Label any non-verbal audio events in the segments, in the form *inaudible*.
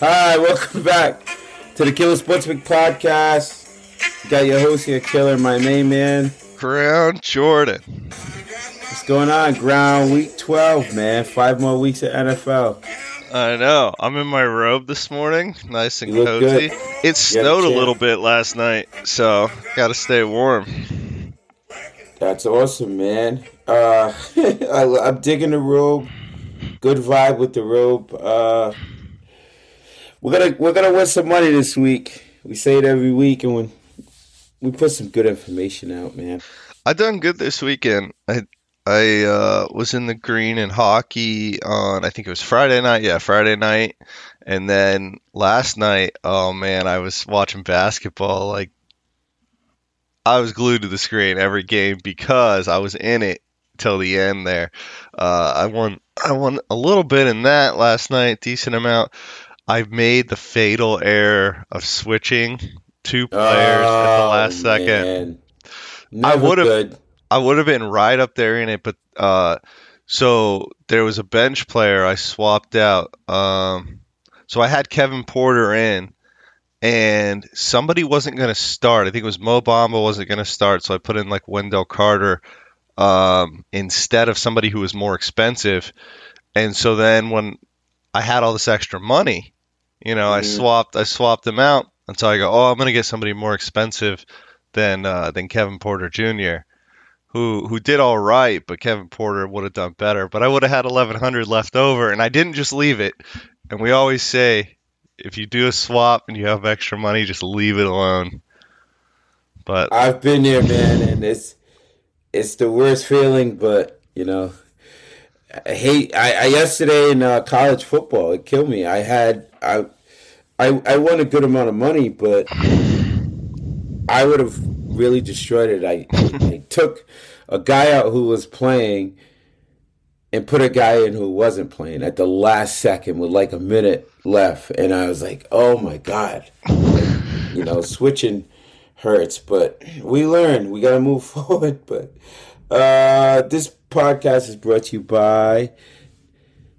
Hi, welcome back to the Killer Sportsman podcast. got your host here, Killer, my main man. Ground Jordan. What's going on? Ground week 12, man. Five more weeks of NFL. I know. I'm in my robe this morning, nice and cozy. Good. It snowed a, a little bit last night, so gotta stay warm. That's awesome, man. Uh, *laughs* I, am digging the robe. Good vibe with the robe. Uh, we're gonna we're gonna win some money this week. We say it every week, and when we put some good information out, man. I done good this weekend. I I uh, was in the green in hockey on I think it was Friday night. Yeah, Friday night, and then last night. Oh man, I was watching basketball. Like I was glued to the screen every game because I was in it till the end. There, uh, I won. I won a little bit in that last night, decent amount. I've made the fatal error of switching two players oh, at the oh, last second. I would have I would have been right up there in it, but uh, so there was a bench player I swapped out. Um, so I had Kevin Porter in, and somebody wasn't going to start. I think it was Mo Bamba wasn't going to start, so I put in like Wendell Carter um, instead of somebody who was more expensive. And so then when I had all this extra money, you know, mm-hmm. I swapped I swapped them out until I go, oh, I'm going to get somebody more expensive than uh, than Kevin Porter Jr. Who who did all right, but Kevin Porter would have done better. But I would have had 1100 left over, and I didn't just leave it. And we always say, if you do a swap and you have extra money, just leave it alone. But I've been there, man, and it's it's the worst feeling. But you know, hate. I, I yesterday in uh, college football, it killed me. I had I, I I won a good amount of money, but I would have really destroyed it. I, I *laughs* took a guy out who was playing and put a guy in who wasn't playing at the last second with like a minute left, and I was like, "Oh my god!" You know, switching hurts, but we learn. We got to move *laughs* forward. But uh, this podcast is brought to you by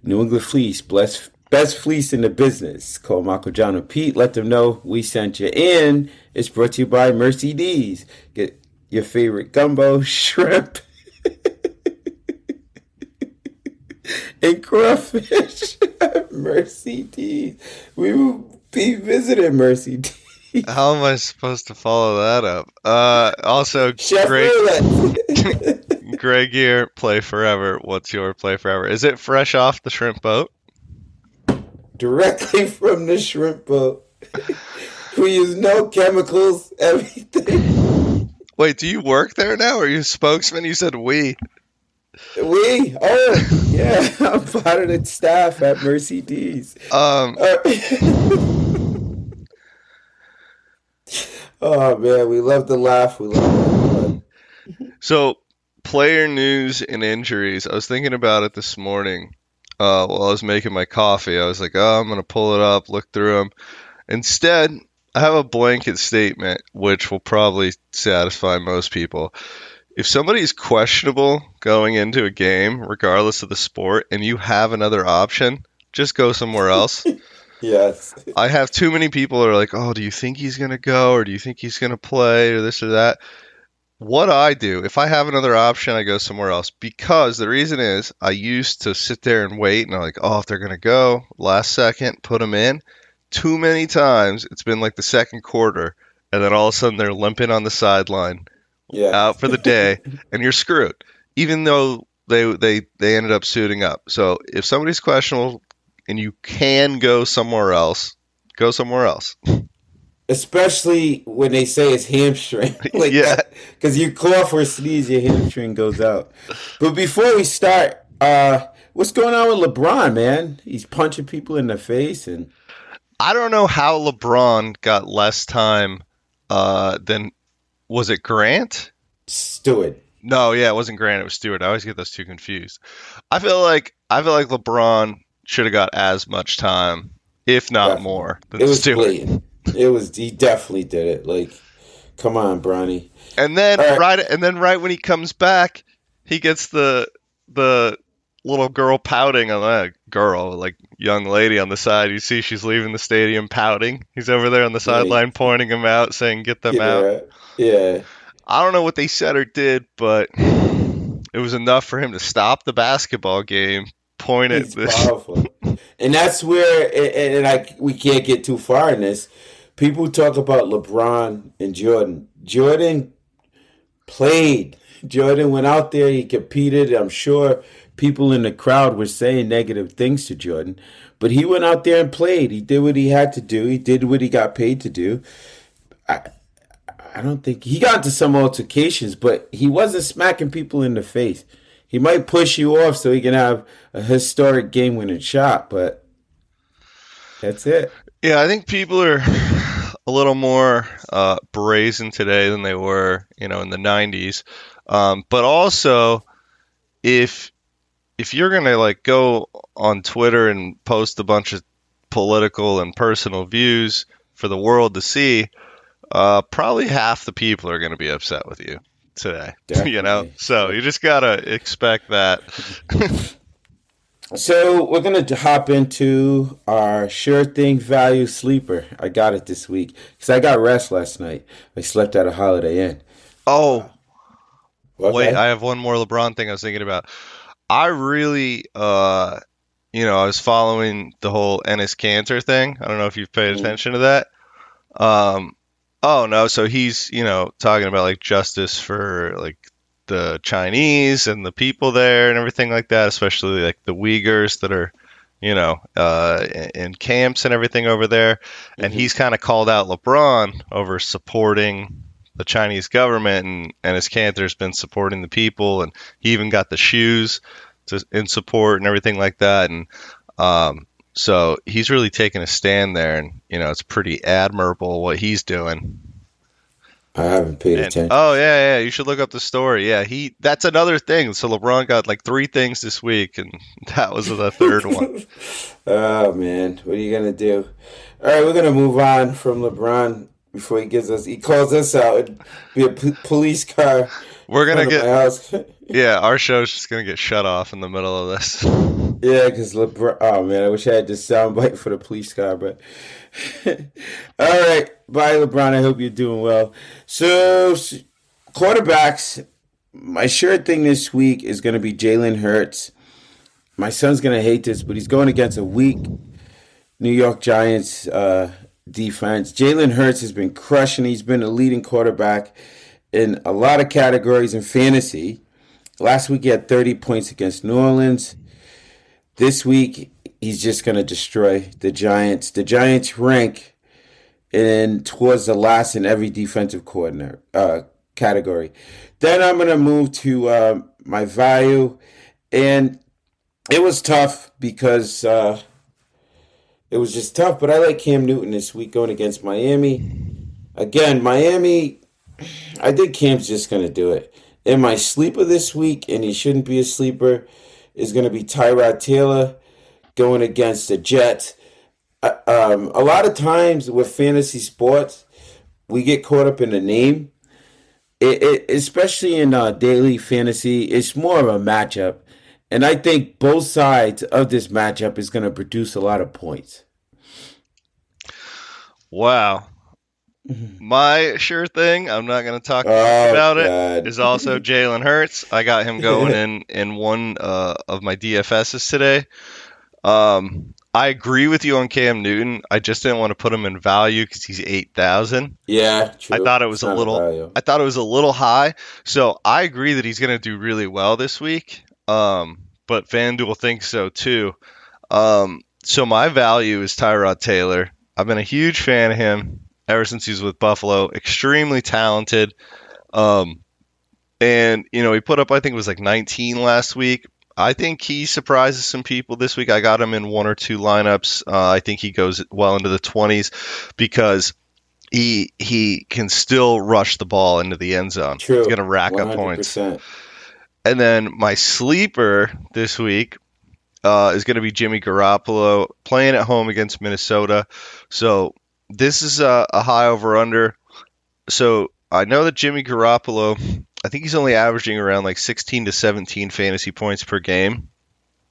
New England Fleece. Bless best fleece in the business. Call Marco John and Pete. Let them know we sent you in. It's brought to you by Mercy D's. Get your favorite gumbo, *laughs* shrimp, and crawfish. Mercy D's. We will be visiting Mercy D's. *laughs* How am I supposed to follow that up? Uh, also, Chef Greg, *laughs* Greg here, play forever. What's your play forever? Is it fresh off the shrimp boat? directly *laughs* from the shrimp boat. we use no chemicals, everything. Wait, do you work there now? Or are you a spokesman? You said we. We? Oh, yeah. I'm part of the staff at Mercy D's. Um. Uh, oh, man. We love to laugh. We love to fun. So, player news and injuries. I was thinking about it this morning uh, while I was making my coffee. I was like, oh, I'm going to pull it up, look through them. Instead, I have a blanket statement, which will probably satisfy most people. If somebody's questionable going into a game, regardless of the sport, and you have another option, just go somewhere else. *laughs* yes. I have too many people are like, oh, do you think he's going to go, or do you think he's going to play, or this or that? what I do, if I have another option, I go somewhere else. Because the reason is, I used to sit there and wait, and I'm like, oh, if they're gonna go last second, put them in. Too many times, it's been like the second quarter, and then all of a sudden they're limping on the sideline, yeah. out for the day, *laughs* and you're screwed. Even though they they they ended up suiting up. So if somebody's questionable and you can go somewhere else, go somewhere else. especially when they say it's hamstring. *laughs* like yeah, because you cough or sneeze, your hamstring goes out. But before we start, uh, what's going on with LeBron, man? He's punching people in the face, and I don't know how LeBron got less time uh, than was it Grant? Stewart. No, yeah, it wasn't Grant. It was Stewart. I always get those two confused. I feel like I feel like LeBron should have got as much time, if not Definitely. more, it was Stewart. It was he definitely did it. Like, come on, Bronny. And then right. right, and then right when he comes back, he gets the the little girl pouting on leg. girl, like young lady on the side. You see she's leaving the stadium pouting. He's over there on the sideline pointing him out, saying, "Get them yeah, out." Yeah. I don't know what they said or did, but it was enough for him to stop the basketball game, point at It's this. powerful. *laughs* and that's where, and, and I, we can't get too far in this. People talk about LeBron and Jordan. Jordan played. Jordan went out there. He competed. I'm sure people in the crowd were saying negative things to Jordan, but he went out there and played. He did what he had to do. He did what he got paid to do. I, I don't think he got into some altercations, but he wasn't smacking people in the face. He might push you off so he can have a historic game winning shot, but that's it. Yeah, I think people are a little more uh, brazen today than they were, you know, in the '90s. Um, but also, if if you're gonna like go on Twitter and post a bunch of political and personal views for the world to see, uh, probably half the people are gonna be upset with you today. *laughs* you know, so you just gotta expect that. So we're gonna hop into our sure thing value sleeper. I got it this week because I got rest last night. I slept at a Holiday Inn. oh, Okay. Wait, I have one more LeBron thing I was thinking about. I really, uh, you know, I was following the whole Enes Kanter thing. I don't know if you've paid Mhm. attention to that. Um, oh no, so he's, you know, talking about like justice for like the Chinese and the people there and everything like that, especially like the Uyghurs that are, you know, uh, in, camps and everything over there. And Mhm. he's kind of called out LeBron over supporting the Chinese government, and and his Kanter's been supporting the people, and he even got the shoes to in support and everything like that, and um, so he's really taking a stand there, and you know it's pretty admirable what he's doing. I haven't paid And- attention. oh yeah, yeah, you should look up the story. Yeah, he that's another thing. So LeBron got like three things this week, and *laughs* that was the third one. *laughs* oh man, what are you gonna do? All right, we're gonna move on from LeBron before he gives us. He calls us out. It'd be a p- police car. We're gonna get *laughs* yeah, our show's just gonna get shut off in the middle of this. Yeah, because LeBron. Oh man, I wish I had this soundbite for the police car, but. *laughs* All right, bye, LeBron. I hope you're doing well. So, quarterbacks. My sure thing this week is going to be Jalen Hurts. My son's going to hate this, but he's going against a weak New York Giants uh, defense. Jalen Hurts has been crushing. He's been a leading quarterback in a lot of categories in fantasy. Last week he had 30 points against New Orleans. This week he's just going to destroy the Giants. The Giants rank in towards the last in every defensive coordinator uh, category. Then I'm going to move to uh, my value, and it was tough because uh, it was just tough. But I like Cam Newton this week going against Miami. Again, Miami. I think Cam's just going to do it. And my sleeper this week, and he shouldn't be a sleeper, is going to be Tyrod Taylor going against the Jets. Uh, um, a lot of times with fantasy sports, we get caught up in the name. It, it, especially in uh, daily fantasy, it's more of a matchup. And I think both sides of this matchup is going to produce a lot of points. Wow. My sure thing, I'm not going to talk Oh, about it, God. is also *laughs* Jalen Hurts. I got him going in in one uh, of my DFSs today. Um, I agree with you on Cam Newton. I just didn't want to put him in value because he's eight thousand. Yeah, true. I thought it was It's a little- value. I thought it was a little high, so I agree that he's going to do really well this week. Um, but FanDuel thinks so too. Um, so my value is Tyrod Taylor. I've been a huge fan of him ever since he was with Buffalo. Extremely talented. Um, and you know he put up I think it was like 19 last week. I think he surprises some people this week. I got him in one or two lineups. Uh, I think he goes well into the 20s because he he can still rush the ball into the end zone. True. He's going to rack up points. And then my sleeper this week uh, is going to be Jimmy Garoppolo playing at home against Minnesota. So this is a, a high over under. So I know that Jimmy Garoppolo, I think he's only averaging around like 16 to 17 fantasy points per game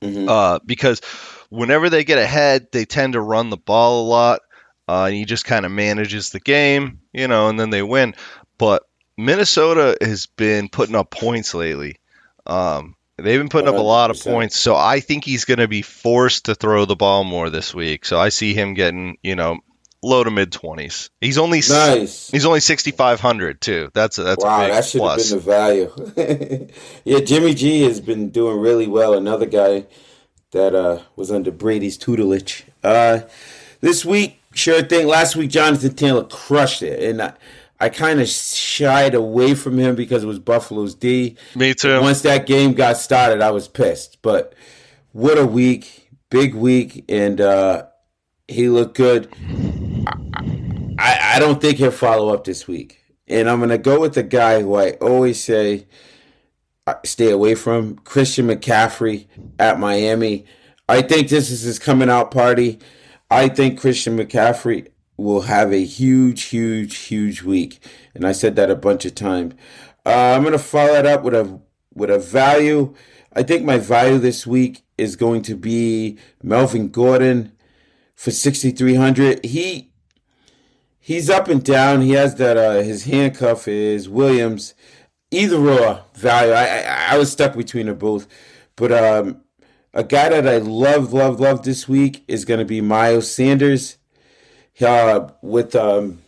Mhm. uh, because whenever they get ahead, they tend to run the ball a lot. Uh, and he just kind of manages the game, you know, and then they win. But Minnesota has been putting up points lately. Um, they've been putting 100%. up a lot of points, so I think he's going to be forced to throw the ball more this week. So I see him getting, you know, low to mid twenties. He's only nice. He's only sixty five hundred too. That's a, that's wow. that should plus. have been the value. *laughs* yeah, Jimmy G has been doing really well. Another guy that uh, was under Brady's tutelage. Uh, this week, sure thing. Last week, Jonathan Taylor crushed it, and I, I kind of shied away from him because it was Buffalo's D. Me too. Once that game got started, I was pissed. But what a week, big week, and uh, he looked good. I, I don't think he'll follow up this week, and I'm gonna go with the guy who I always say uh, stay away from, Christian McCaffrey at Miami. I think this is his coming out party. I think Christian McCaffrey will have a huge, huge, huge week, and I said that a bunch of times. Uh, I'm gonna follow it up with a with a value. I think my value this week is going to be Melvin Gordon for 6,300. He he's up and down. He has that uh, his handcuff is Williams. Either or value. I, I, I was stuck between them both, but um, a guy that I love, love, love this week is going to be Miles Sanders uh, with um,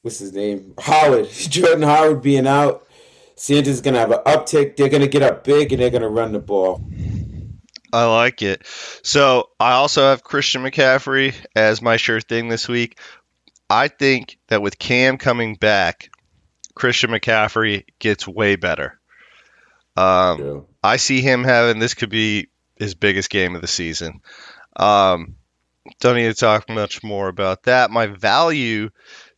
what's his name Howard *laughs* Jordan Howard being out. Sanders is gonna have an uptick. They're gonna get up big and they're gonna run the ball. I like it. So I also have Christian McCaffrey as my sure thing this week. I think that with Cam coming back, Christian McCaffrey gets way better. Um, yeah. I see him having this could be his biggest game of the season. Um, don't need to talk much more about that. My value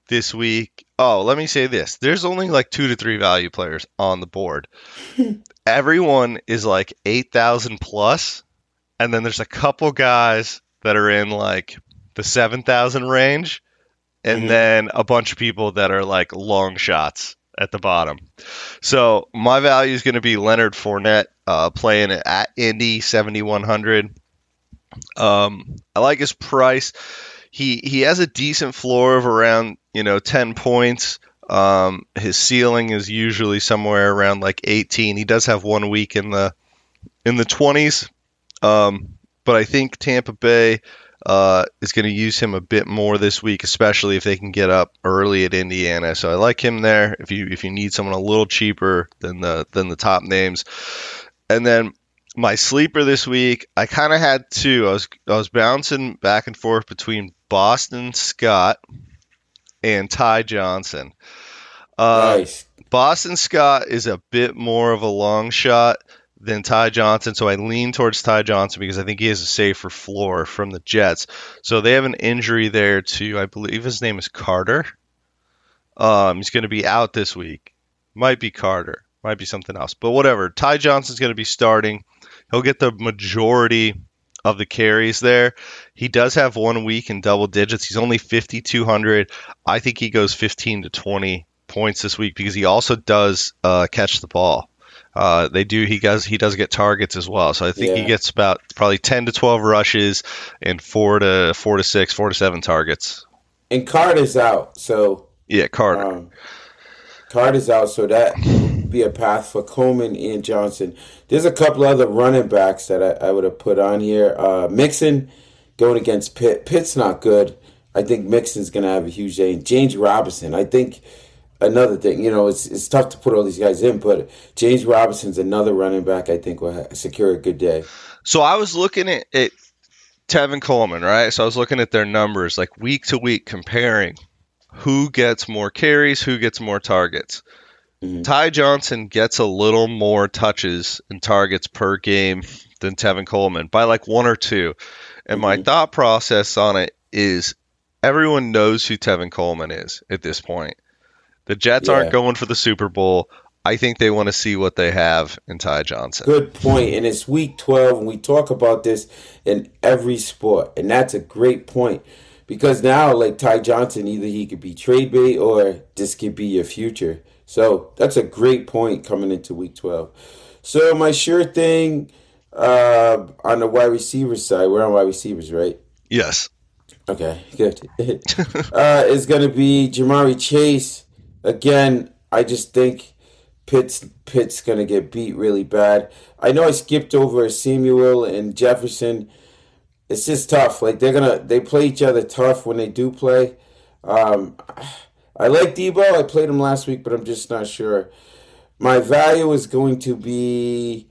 this week. Oh, let me say this. There's only like two to three value players on the board. *laughs* Everyone is like 8,000 plus, and then there's a couple guys that are in like the 7,000 range, and mm-hmm. then a bunch of people that are like long shots at the bottom. So my value is going to be Leonard Fournette uh, playing at Indy 7100. Um, I like his price. He he has a decent floor of around you know 10 points. Um, his ceiling is usually somewhere around like 18. He does have one week in the in the 20s, um, but I think Tampa Bay uh, is going to use him a bit more this week, especially if they can get up early at Indiana. So I like him there. If you if you need someone a little cheaper than the than the top names, and then my sleeper this week, I kind of had two. I was I was bouncing back and forth between Boston Scott and Ty Johnson. Uh, nice. Boston Scott is a bit more of a long shot than Ty Johnson, so I lean towards Ty Johnson because I think he has a safer floor from the Jets. So they have an injury there to, I believe his name is Carter. Um, he's going to be out this week. Might be Carter, might be something else, but whatever. Ty Johnson's going to be starting. He'll get the majority of the carries there. He does have one week in double digits. He's only 5,200. I think he goes 15 to 20 points this week because he also does uh, catch the ball. Uh, they do. He does. He does get targets as well. So I think yeah. he gets about probably 10 to 12 rushes and four to four to six, four to seven targets. And Card is out. So yeah, Card. Um, is out. So that *laughs* be a path for Coleman and Johnson. There's a couple other running backs that I, I would have put on here. Uh, Mixon going against Pitt. Pitt's not good. I think Mixon's going to have a huge day. James Robinson, I think another thing, you know, it's, it's tough to put all these guys in, but James Robinson's another running back I think will secure a good day. So I was looking at, at Tevin Coleman, right? So I was looking at their numbers, like week to week, comparing who gets more carries, who gets more targets. Mm-hmm. Ty Johnson gets a little more touches and targets per game than Tevin Coleman by like one or two. And mm-hmm. my thought process on it is everyone knows who Tevin Coleman is at this point. The Jets yeah. aren't going for the Super Bowl. I think they want to see what they have in Ty Johnson. Good point. And it's week 12, and we talk about this in every sport. And that's a great point. Because now, like Ty Johnson, either he could be trade bait or this could be your future. So that's a great point coming into week 12. So my sure thing, uh, on the wide receiver side, we're on wide receivers, right? Yes. Okay, good. *laughs* uh, is going to be Ja'Marr Chase again. I just think Pitt's Pitt's going to get beat really bad. I know I skipped over Samuel and Jefferson. It's just tough. Like they're gonna they play each other tough when they do play. Um, I like Deebo. I played him last week, but I'm just not sure. My value is going to be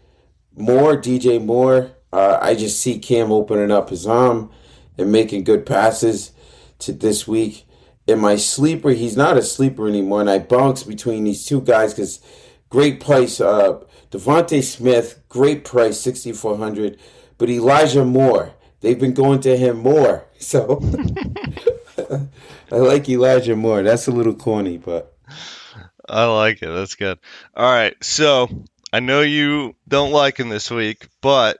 more DJ Moore. Uh, I just see Cam opening up his arm and making good passes to this week. In my sleeper, he's not a sleeper anymore, and I bounce between these two guys because great price. Uh, DeVonta Smith, great price, sixty four hundred, but Elijah Moore, they've been going to him more, *laughs* so *laughs* I like Elijah Moore. That's a little corny, but I like it. That's good. All right, so I know you don't like him this week, but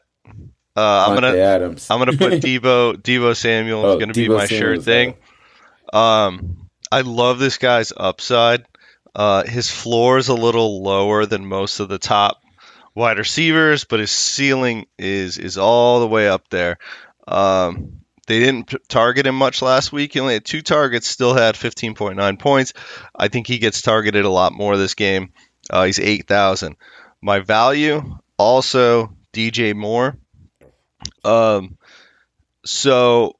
uh, I'm gonna Adams. I'm gonna put *laughs* Deebo Deebo Samuel is Oh, gonna be Deebo my sure Samuel's thing. Um, I love this guy's upside. Uh, his floor is a little lower than most of the top wide receivers, but his ceiling is is all the way up there. Um, they didn't target him much last week. He only had two targets, still had 15.9 points. I think he gets targeted a lot more this game. Uh, he's 8,000. My value also DJ Moore. Um, so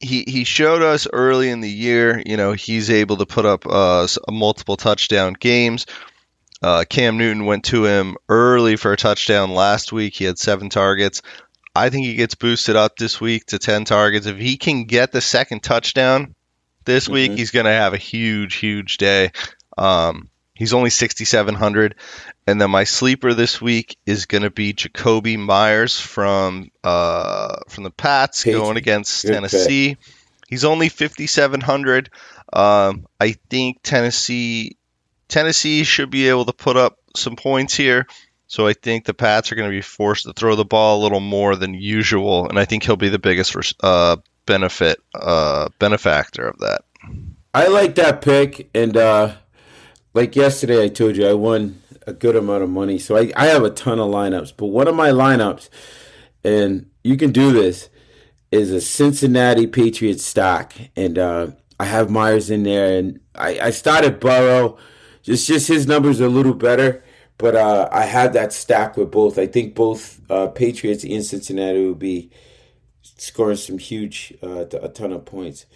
he he showed us early in the year, you know, he's able to put up uh, multiple touchdown games. Uh, Cam Newton went to him early for a touchdown last week. He had seven targets. I think he gets boosted up this week to 10 targets. If he can get the second touchdown this week, Mhm. he's going to have a huge, huge day. Um, he's only 6,700. And then my sleeper this week is going to be Jakobi Meyers from uh, from the Pats going against Good Tennessee. He's only 5,700. Um, I think Tennessee Tennessee should be able to put up some points here. So I think the Pats are going to be forced to throw the ball a little more than usual, and I think he'll be the biggest uh, benefit uh, benefactor of that. I like that pick, and uh, like yesterday, I told you I won a good amount of money. So I, I have a ton of lineups, but one of my lineups, and you can do this, is a Cincinnati Patriots stock, and uh, I have Meyers in there, and I, I started Burrow. Just just his numbers are a little better, but uh, I had that stack with both. I think both uh, Patriots and Cincinnati will be scoring some huge, uh, a ton of points.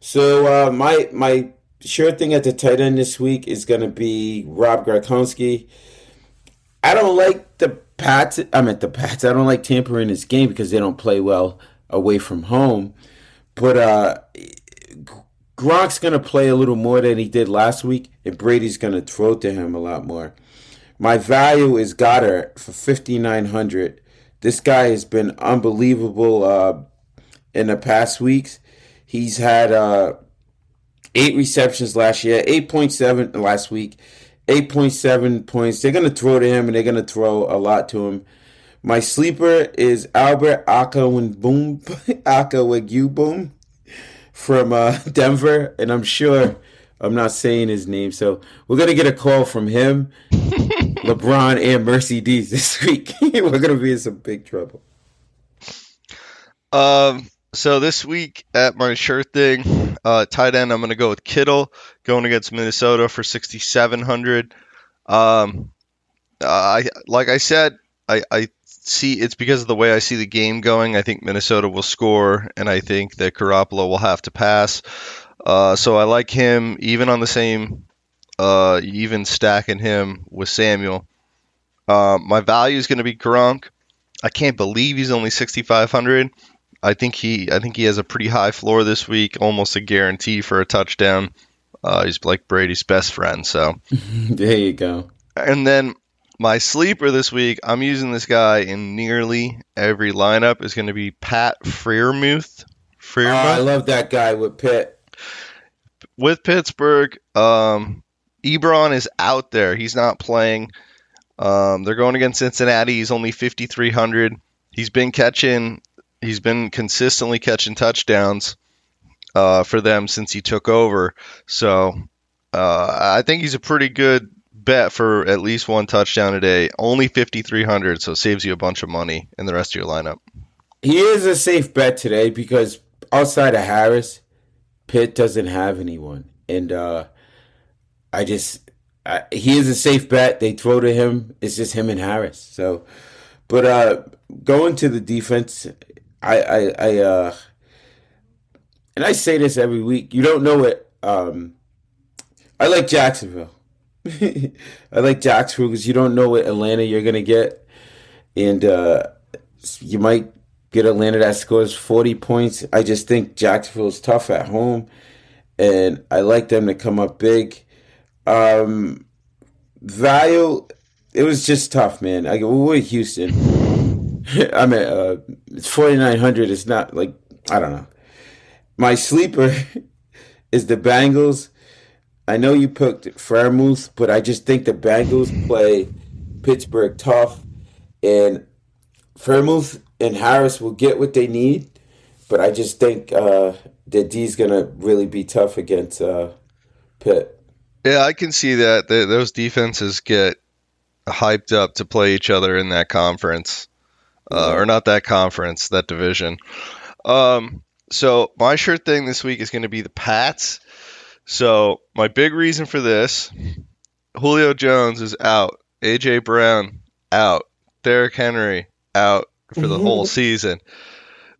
So uh, my my sure thing at the tight end this week is going to be Rob Gronkowski. I don't like the Pats. I mean the Pats. I don't like Tampa in this game because they don't play well away from home. But uh, Gronk's going to play a little more than he did last week, and Brady's going to throw to him a lot more. My value is Goddard for 5900 This guy has been unbelievable uh, in the past weeks. He's had uh, eight receptions last year, 8.7 last week, 8.7 points. They're going to throw to him, and they're going to throw a lot to him. My sleeper is Albert Boom *laughs* from uh, Denver, and I'm sure I'm not saying his name, so we're gonna get a call from him, *laughs* LeBron, and Mercy Mercedes this week. *laughs* we're gonna be in some big trouble. Um, so this week at my shirt thing, uh, tight end, I'm going to go with Kittle going against Minnesota for 6,700. Um, I like I said, I, I see it's because of the way I see the game going. I think Minnesota will score, and I think that Garoppolo will have to pass. Uh, so I like him even on the same, uh, even stacking him with Samuel. Uh, my value is going to be Gronk. I can't believe he's only 6,500. I think he I think he has a pretty high floor this week, almost a guarantee for a touchdown. Uh, he's like Brady's best friend. So *laughs* there you go. And then my sleeper this week, I'm using this guy in nearly every lineup. Is going to be Pat Freiermuth. Oh, I love that guy with Pitt. With Pittsburgh, um, Ebron is out there. He's not playing. Um, they're going against Cincinnati. He's only 5,300. He's been catching he's been consistently catching touchdowns uh, for them since he took over. So uh, I think he's a pretty good bet for at least one touchdown today. Only 5,300, so saves you a bunch of money in the rest of your lineup. He is a safe bet today because outside of Harris, Pitt doesn't have anyone, and uh, I just I, he is a safe bet. They throw to him. It's just him and Harris. So, but uh, going to the defense, I I, I uh, and I say this every week. You don't know it. Um, I like Jacksonville. *laughs* I like Jacksonville because you don't know what Atlanta you're gonna get, and uh, you might get Atlanta that scores 40 points. I just think Jacksonville's tough at home, and I like them to come up big. Um, value, it was just tough, man. I go, we're Houston. *laughs* I mean, uh, it's 4,900. It's not like, I don't know. My sleeper *laughs* is the Bengals. I know you picked Freiermuth, but I just think the Bengals play Pittsburgh tough, and Freiermuth and Harris will get what they need, but I just think uh, that D's gonna really be tough against uh, Pitt. Yeah, I can see that. The, those defenses get hyped up to play each other in that conference, uh, yeah. or not that conference, that division. Um, so my shirt thing this week is going to be the Pats. So my big reason for this, Julio Jones is out, AJ Brown out, Derrick Henry out for the whole season.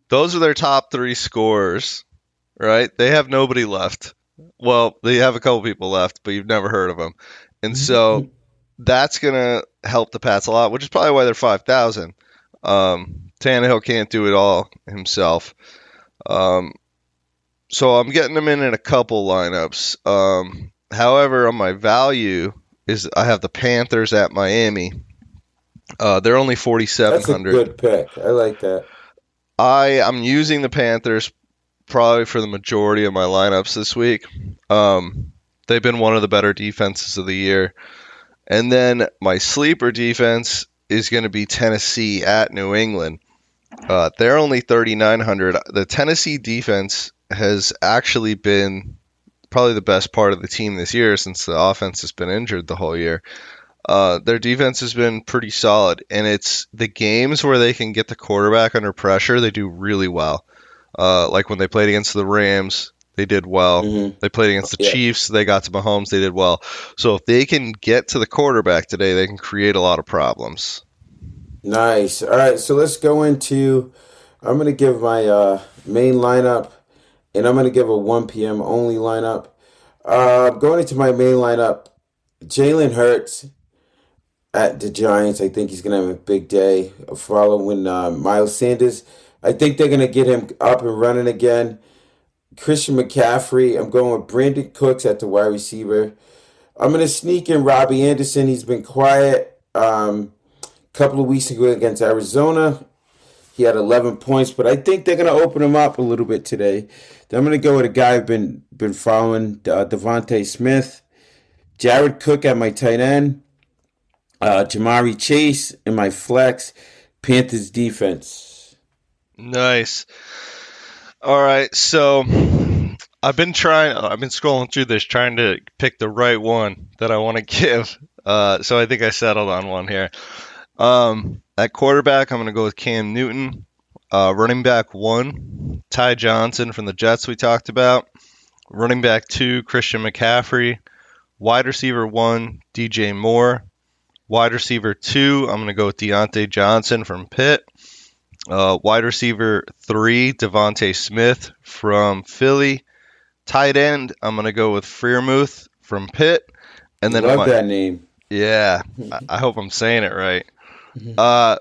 Those are their top three scores, right? They have nobody left. Well, they have a couple people left, but you've never heard of them, and so that's gonna help the Pats a lot, which is probably why they're five thousand. Um, Tannehill can't do it all himself. Um, so I'm getting them in in a couple lineups. Um, however, on my value is I have the Panthers at Miami. Uh, they're only 4,700. That's a good pick. I like that. I I'm using the Panthers probably for the majority of my lineups this week. Um, they've been one of the better defenses of the year. And then my sleeper defense is going to be Tennessee at New England. Uh, they're only 3,900. The Tennessee defense has actually been probably the best part of the team this year since the offense has been injured the whole year. Uh, their defense has been pretty solid, and it's the games where they can get the quarterback under pressure, they do really well. Uh, like when they played against the Rams, they did well. Mm-hmm. They played against the yeah. Chiefs, they got to Mahomes, they did well. So if they can get to the quarterback today, they can create a lot of problems. Nice. All right, so let's go into. I'm going to give my uh, main lineup, and I'm going to give a 1 p.m. only lineup. Uh, going into my main lineup, Jalen Hurts at the Giants. I think he's going to have a big day following uh, Miles Sanders. I think they're going to get him up and running again. Christian McCaffrey. I'm going with Brandin Cooks at the wide receiver. I'm going to sneak in Robbie Anderson. He's been quiet. Um, a couple of weeks ago against Arizona, he had 11 points, but I think they're going to open him up a little bit today. Then I'm going to go with a guy I've been been following, uh, DeVonta Smith, Jared Cook at my tight end, uh, Ja'Marr Chase in my flex, Panthers defense. Nice. All right, so I've been trying. I've been scrolling through this, trying to pick the right one that I want to *laughs* give. Uh, so I think I settled on one here. Um, at quarterback, I'm going to go with Cam Newton. Uh, running back one, Ty Johnson from the Jets we talked about. Running back two, Christian McCaffrey. Wide receiver one, DJ Moore. Wide receiver two, I'm going to go with Diontae Johnson from Pitt. Uh, wide receiver three, DeVonta Smith from Philly. Tight end, I'm going to go with Freiermuth from Pitt. And then love my, that name. Yeah, I, I hope I'm saying it right. Uh,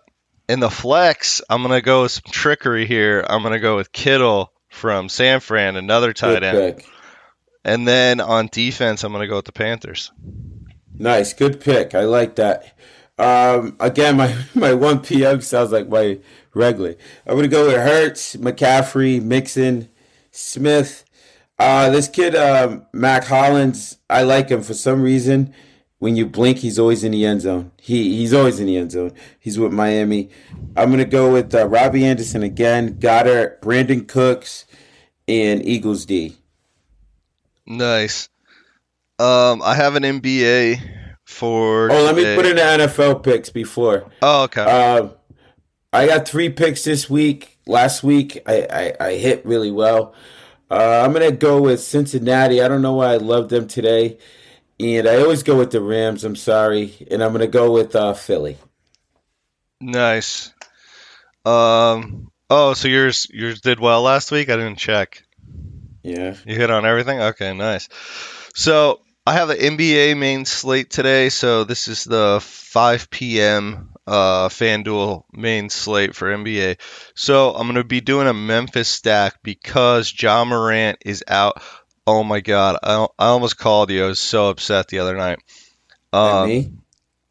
in the flex, I'm gonna go with some trickery here. I'm gonna go with Kittle from San Fran, another tight good end. Pick. And then on defense, I'm gonna go with the Panthers. Nice, good pick. I like that. Um, again, my *laughs* my 1 p.m. sounds like my regular. I'm gonna go with Hurts, McCaffrey, Mixon, Smith. Uh, this kid, um, Mack Hollins, I like him for some reason when you blink, he's always in the end zone. He he's always in the end zone. He's with Miami. I'm gonna go with uh, Robbie Anderson again. Goddard, Brandin Cooks, and Eagles D. Nice. Um, I have an NBA for. Oh, let me put in the NFL picks before. Oh, okay. Uh, I got three picks this week. Last week I, I, I hit really well. Uh, I'm gonna go with Cincinnati. I don't know why I love them today, and I always go with the Rams. I'm sorry, and I'm gonna go with uh, Philly. nice. Um. Oh, so yours yours did well last week. I didn't check. Yeah. You hit on everything? Okay, nice. So I have the NBA main slate today. So this is the 5 p.m. Uh, FanDuel main slate for NBA. So I'm going to be doing a Memphis stack because Ja Morant is out. Oh my God. I, I almost called you. I was so upset the other night. Um, me?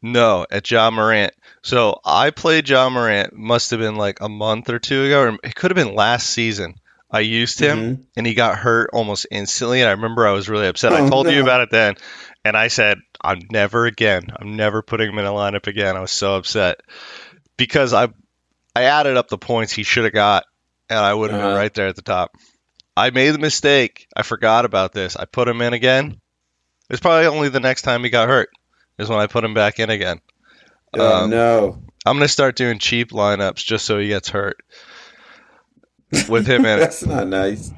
no, at Ja Morant. So I played Ja Morant, must have been like a month or two ago, or it could have been last season. I used him Mhm. and he got hurt almost instantly. And I remember I was really upset. I Oh, told you about it then. And I said, I'm never again. I'm never putting him in a lineup again. I was so upset because I I added up the points he should have got and I would have been Uh-huh. right there at the top. I made the mistake. I forgot about this. I put him in again. It's probably only the next time he got hurt is when I put him back in again. Oh Um, no. I'm gonna start doing cheap lineups just so he gets hurt with him in it. That's not nice.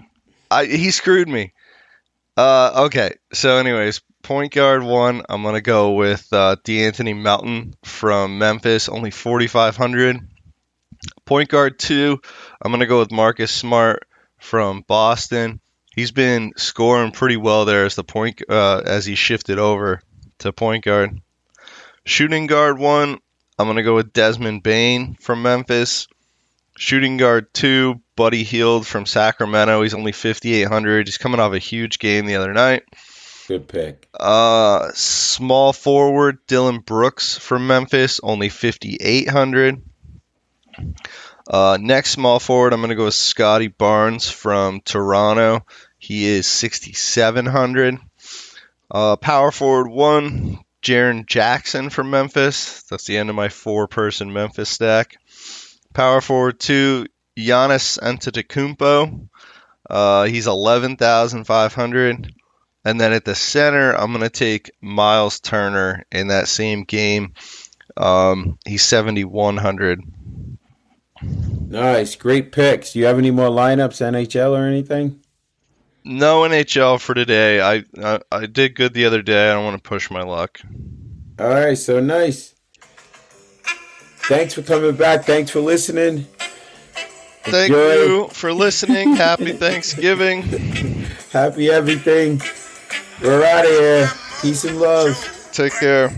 I, he screwed me. Uh, okay, so anyways, point guard one, I'm gonna go with uh, D'Anthony Melton from Memphis, only 4,500. Point guard two, I'm gonna go with Marcus Smart from Boston. He's been scoring pretty well there as the point uh, as he shifted over to point guard. Shooting guard one, I'm gonna go with Desmond Bane from Memphis. Shooting guard two, Buddy Hield from Sacramento. He's only 5,800. He's coming off a huge game the other night. Good pick. Uh, small forward Dillon Brooks from Memphis, only 5,800. Uh, next small forward, I'm going to go with Scottie Barnes from Toronto. He is 6,700. Uh, power forward one, Jaren Jackson from Memphis. That's the end of my four person Memphis stack. Power forward two, Giannis Antetokounmpo. Uh, he's 11,500. And then at the center, I'm going to take Myles Turner in that same game. Um, he's 7,100. Nice. Great picks. Do you have any more lineups, NHL or anything? No NHL for today. I, I I did good the other day. I don't want to push my luck. All right, so nice. Thanks for coming back. Thanks for listening. Thank Enjoy. you for listening. Happy Thanksgiving. *laughs* Happy everything. We're out of here. Peace and love. Take care.